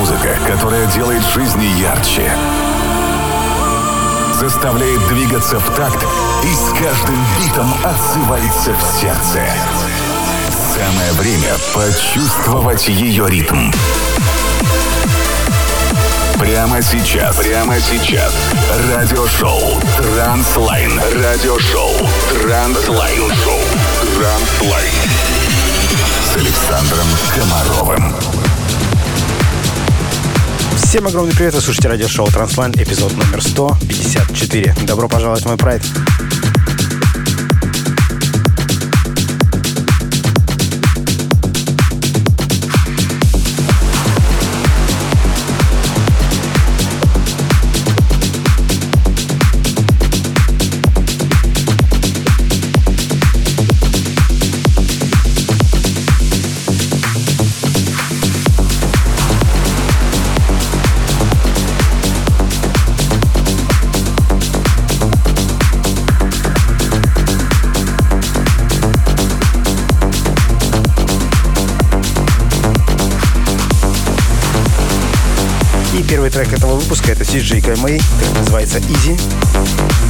музыка, которая делает жизни ярче, заставляет двигаться в такт и с каждым битом отзывается в сердце. Самое время почувствовать ее ритм. Прямо сейчас, прямо сейчас. Радиошоу Транслайн. Радиошоу Транслайн. Шоу Транслайн. С Александром Комаровым. Всем огромный привет, вы слушаете радиошоу Транслайн, эпизод номер 154. Добро пожаловать в мой прайд. Трек этого выпуска это CJ KMA, называется Easy.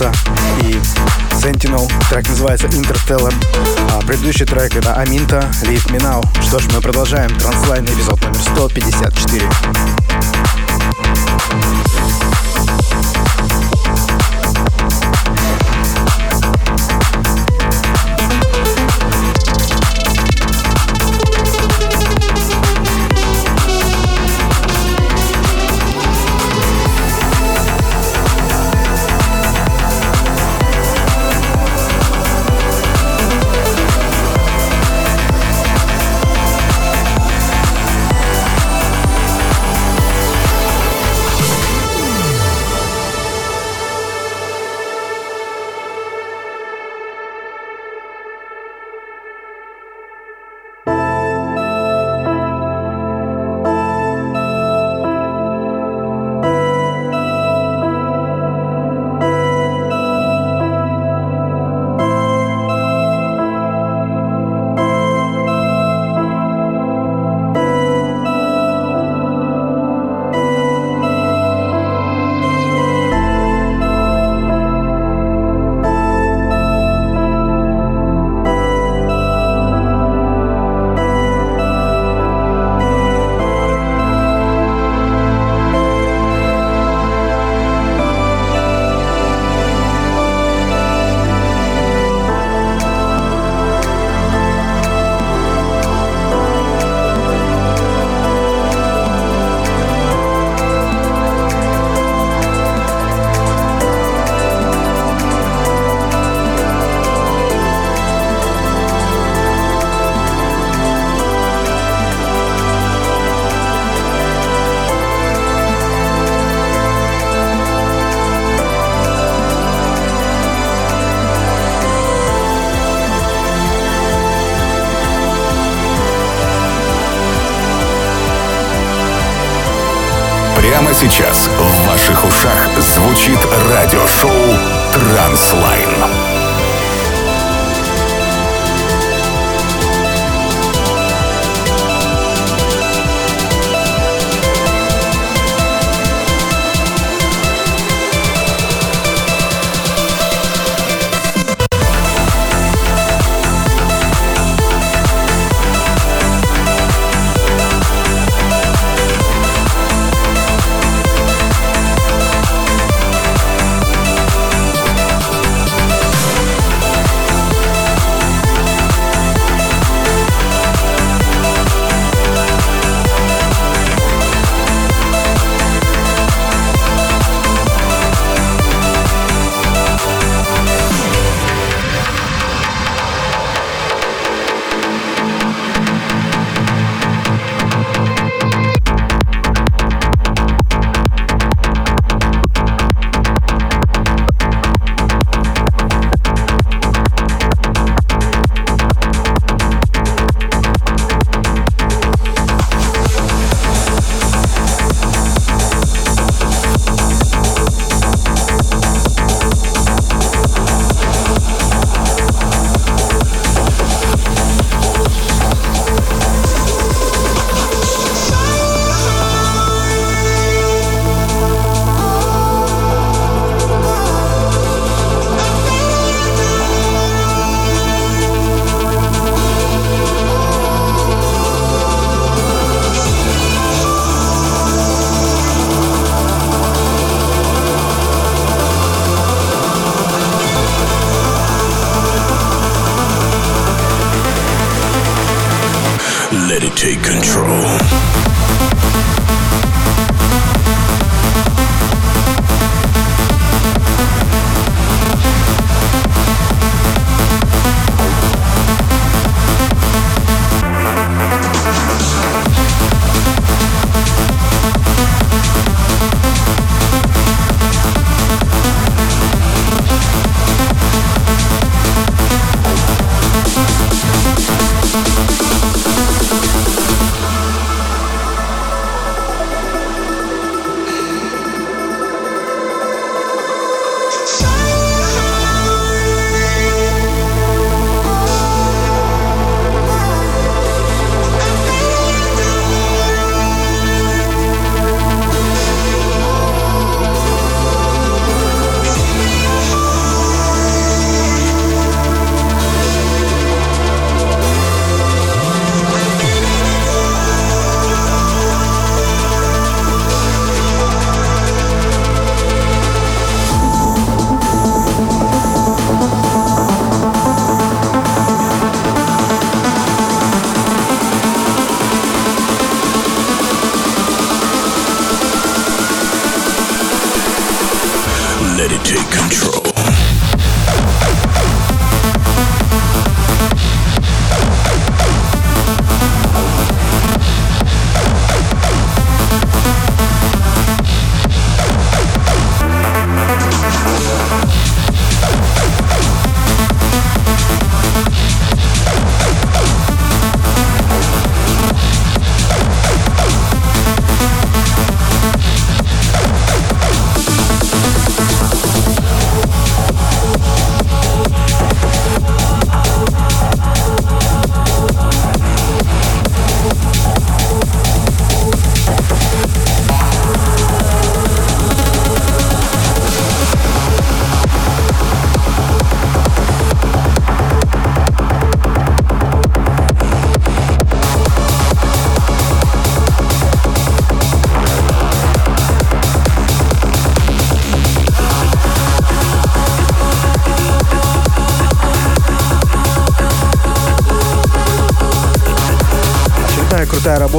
Леса и Sentinel. Трек называется Interstellar. А предыдущий трек это Аминта, Leave Me Now. Что ж, мы продолжаем. Транслайн эпизод номер 154.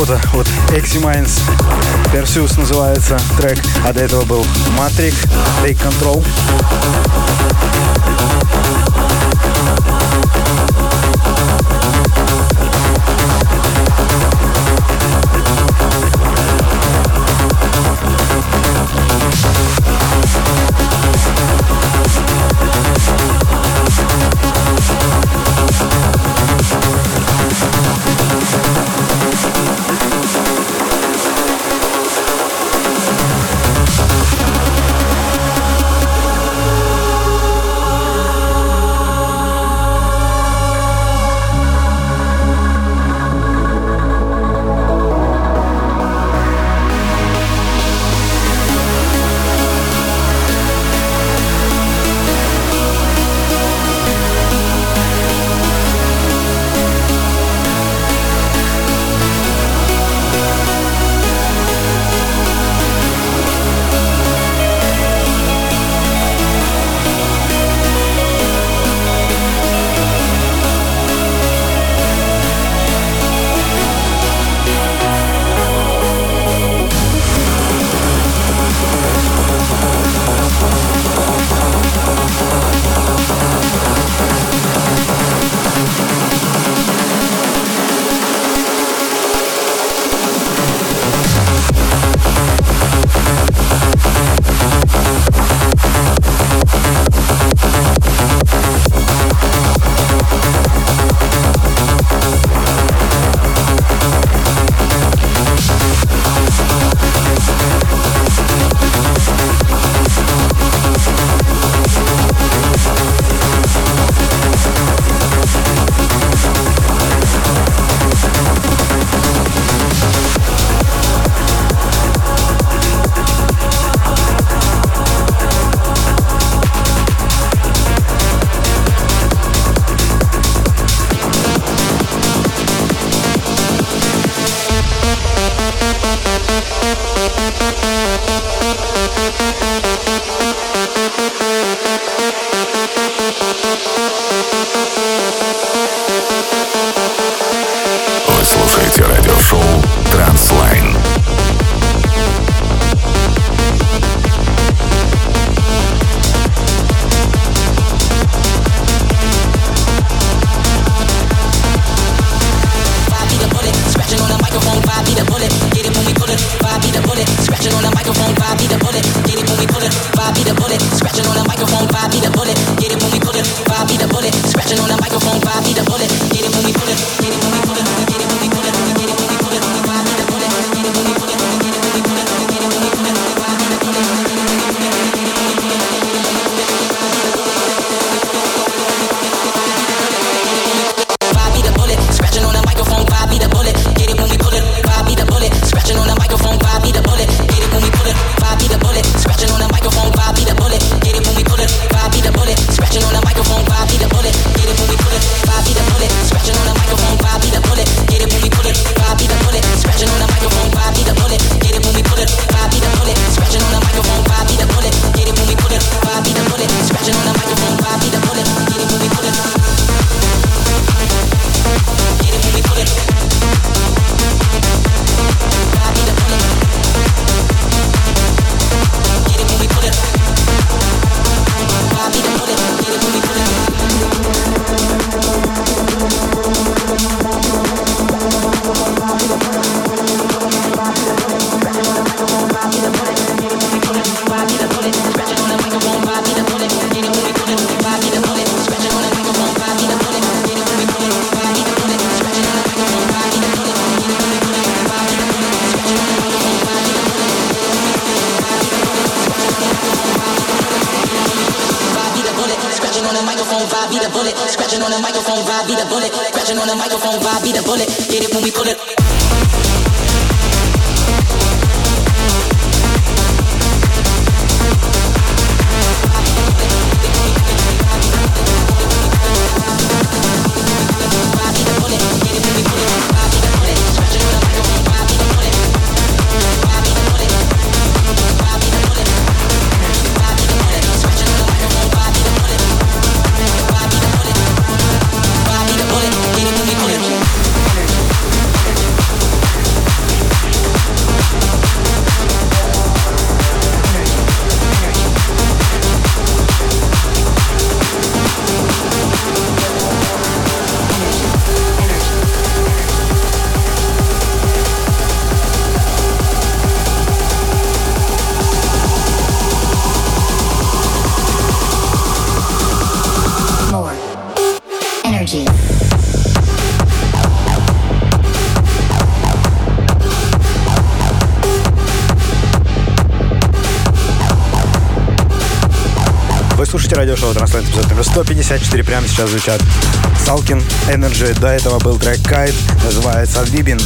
Работа от Eximines. Perseus называется трек, а до этого был Matrix, Take Control. 154. Прямо сейчас звучат Салкин, Energy. До этого был трек Кайт, называется Вибин.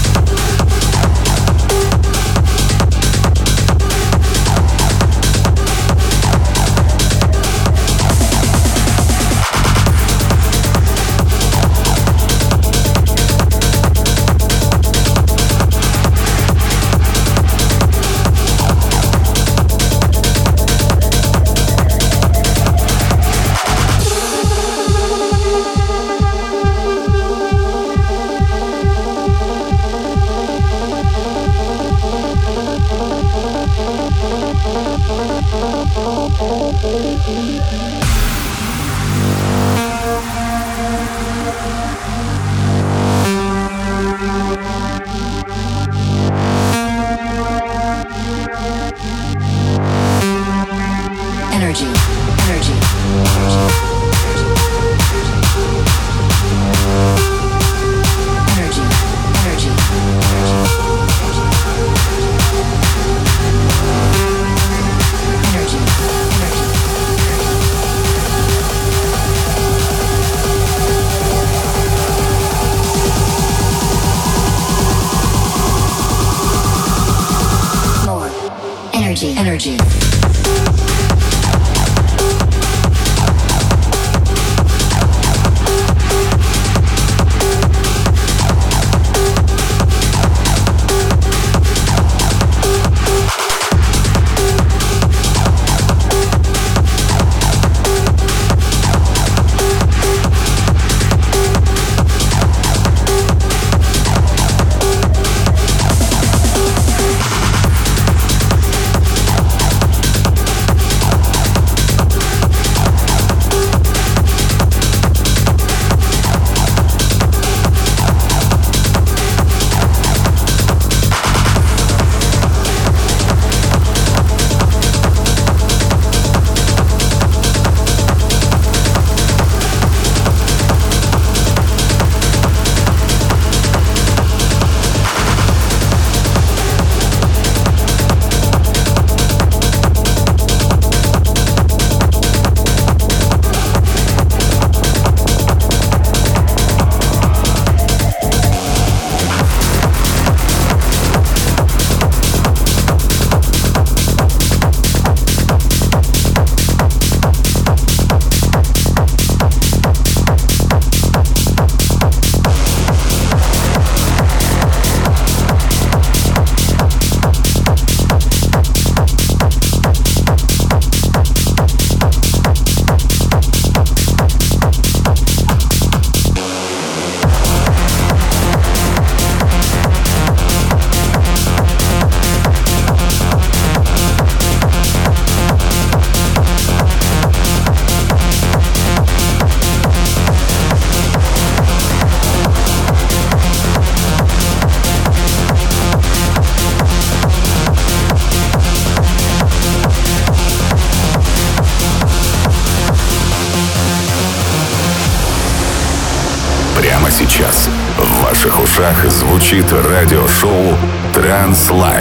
Звучит радиошоу «Транслайн».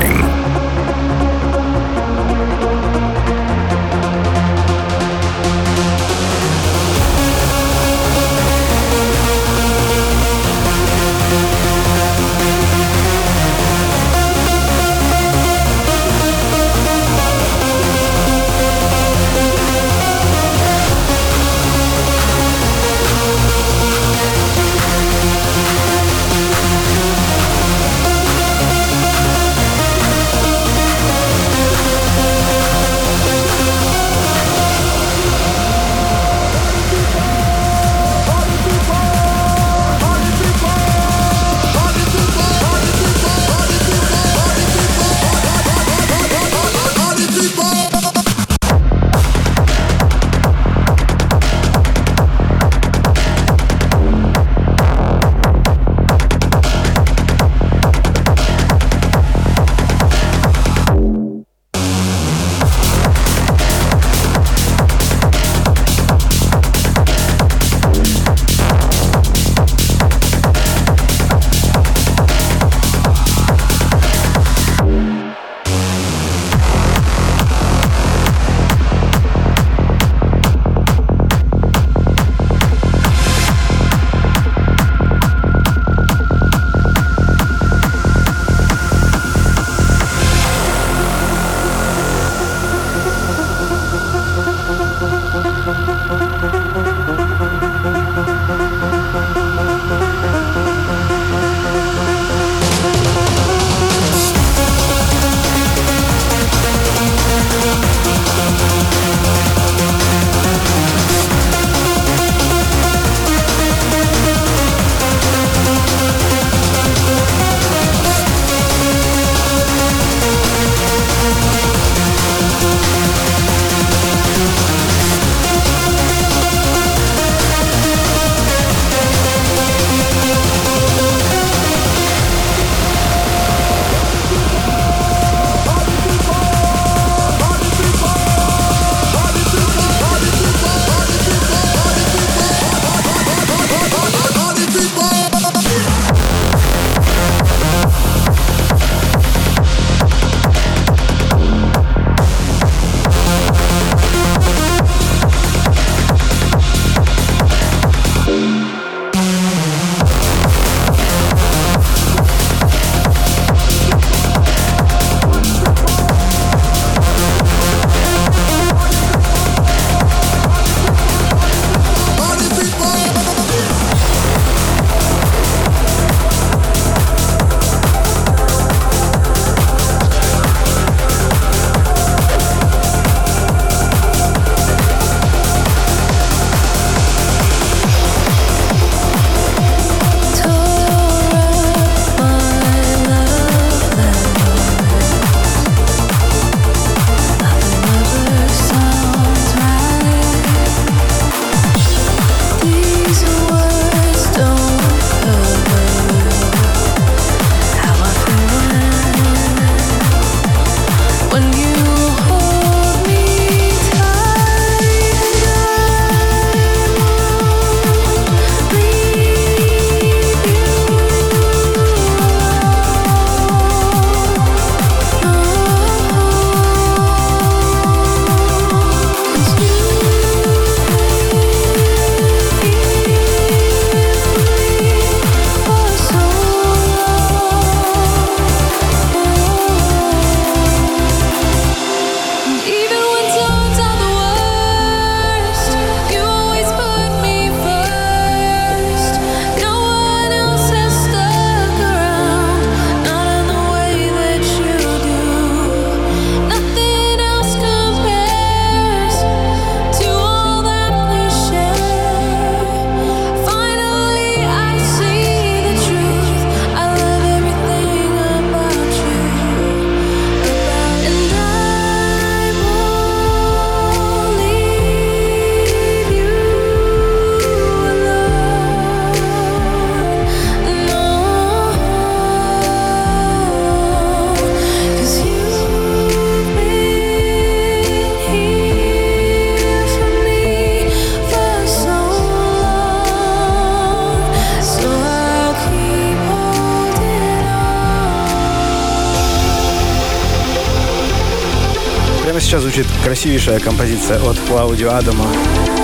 Красивейшая композиция от Клаудио Адама,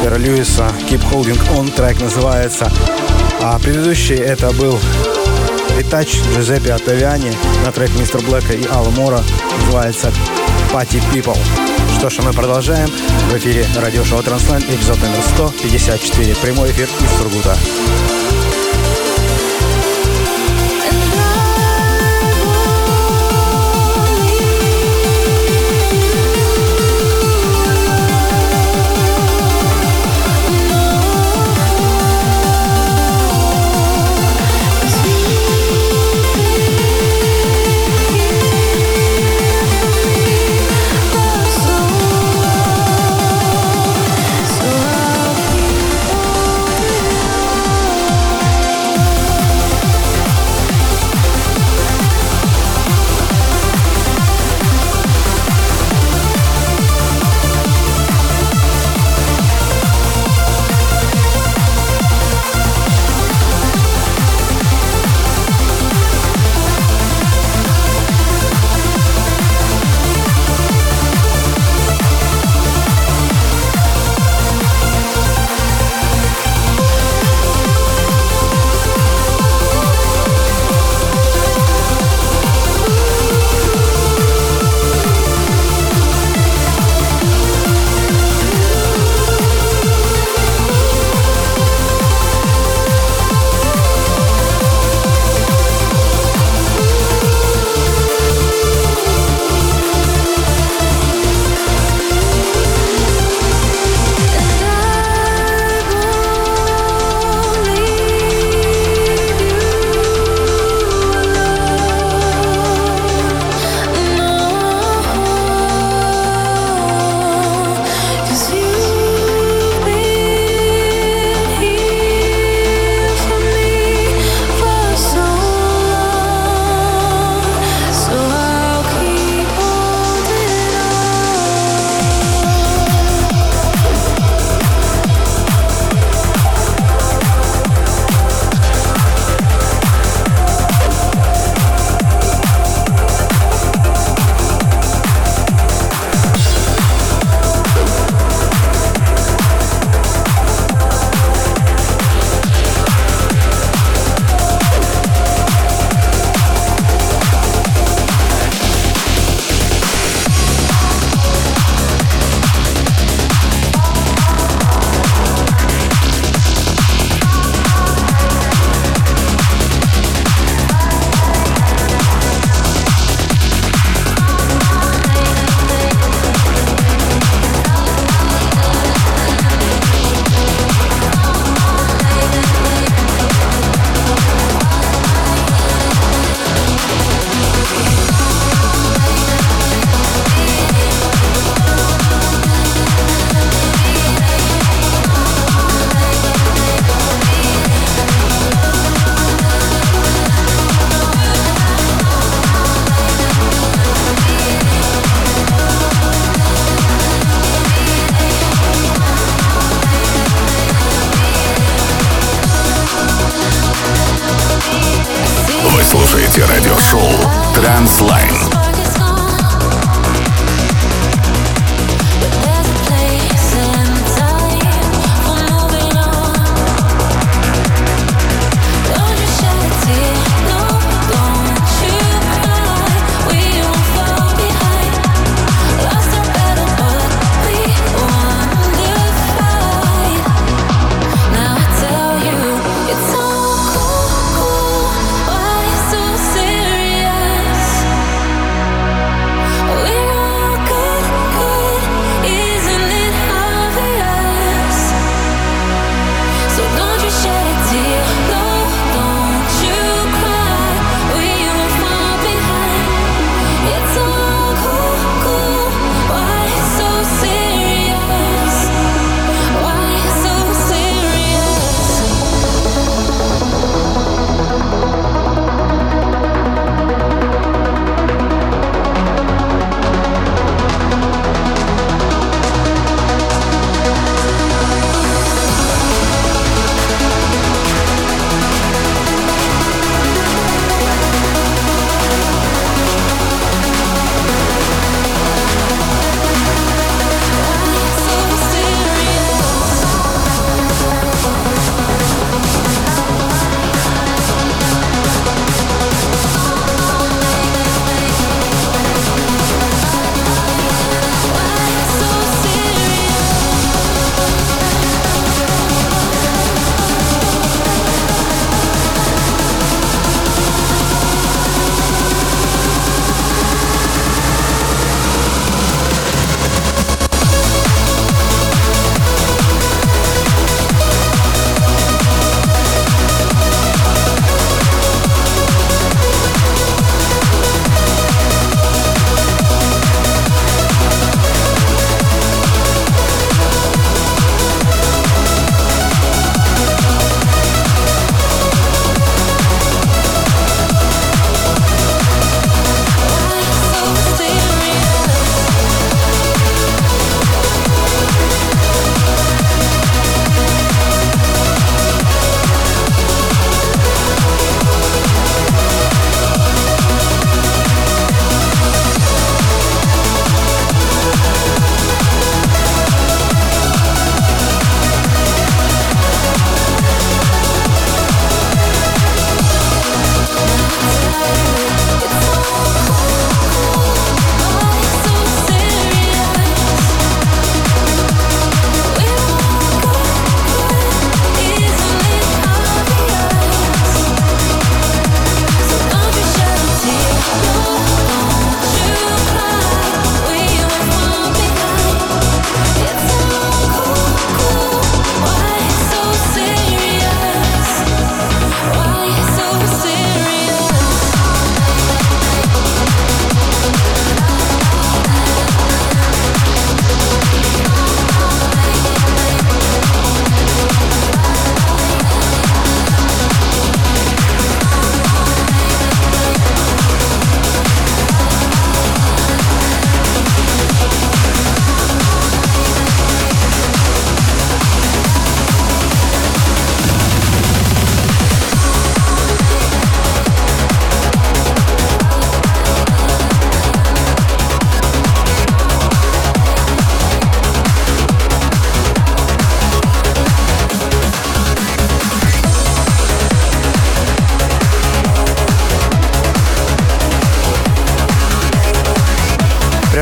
Пера Льюиса, Keep Holding On, трек называется. А предыдущий это был ретач Джузеппе Оттавиани на трек Мистер Блэка и Алла Мора, называется Party People. Что ж, а мы продолжаем. В эфире радиошоу Транслайн, эпизод номер 154, прямой эфир из Сургута.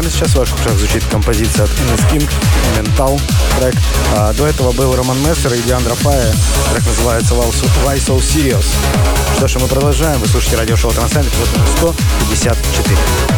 Сейчас в ваших ушах звучит композиция от Инес Кинг, Ментал трек. А, до этого был Роман Мессер и Диандра Фая. Трек называется Why So Serious. Что ж, мы продолжаем. Вы слушаете радиошоу Трансцентр, вот 154.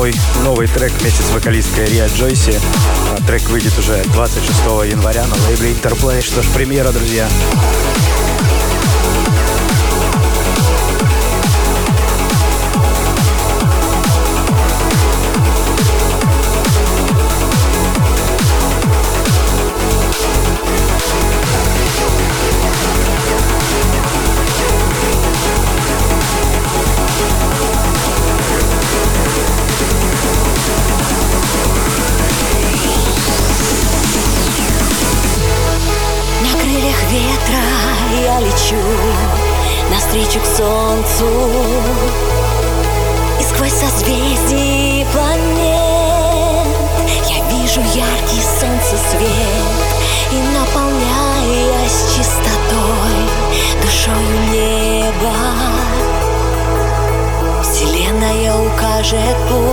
Мой новый трек вместе с вокалисткой Риа Джойси. А трек выйдет уже 26 января на лейбле Interplay. Что ж, премьера, друзья. trajeto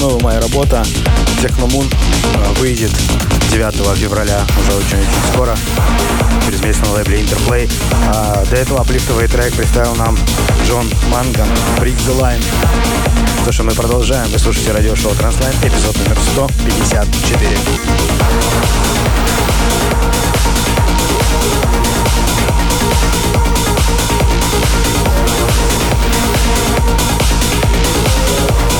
Снова моя работа Техномун э, выйдет 9 февраля, уже очень-очень скоро, через месяц на лейбле Интерплей. А до этого аплифтовый трек представил нам Джон Манган, Bridge the Line. То, что мы продолжаем, вы слушаете радиошоу Транслайн, эпизод номер 154. We'll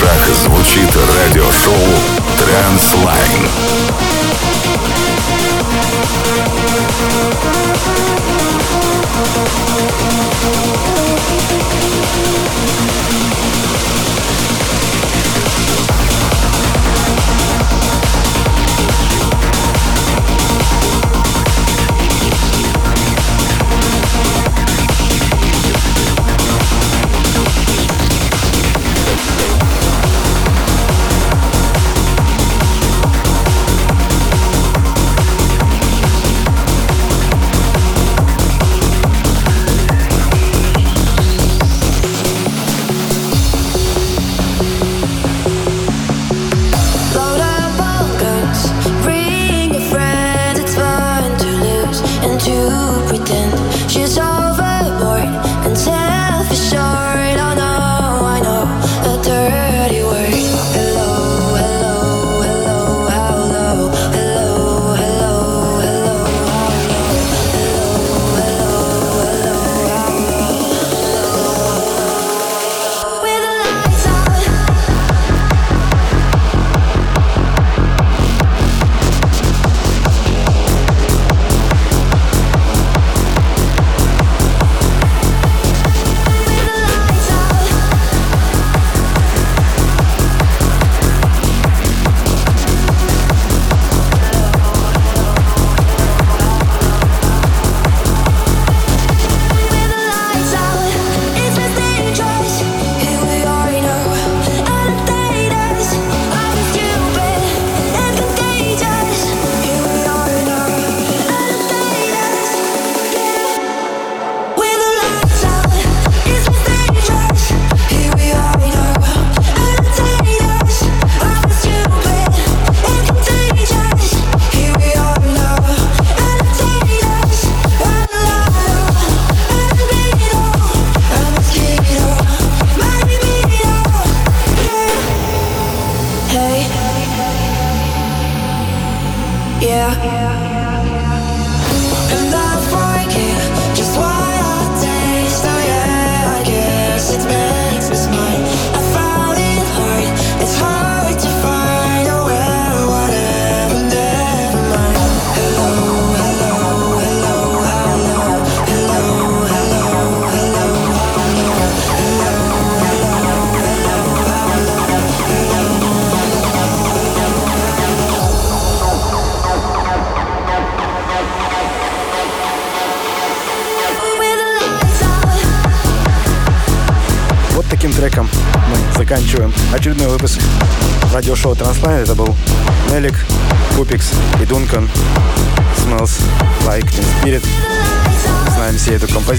ушах звучит радиошоу «Транслайн». Thank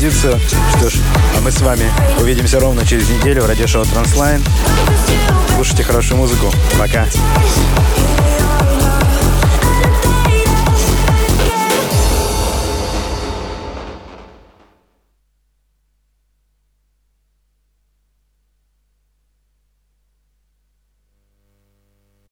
композицию. Что ж, а мы с вами увидимся ровно через неделю в радиошоу Транслайн. Слушайте хорошую музыку. Пока.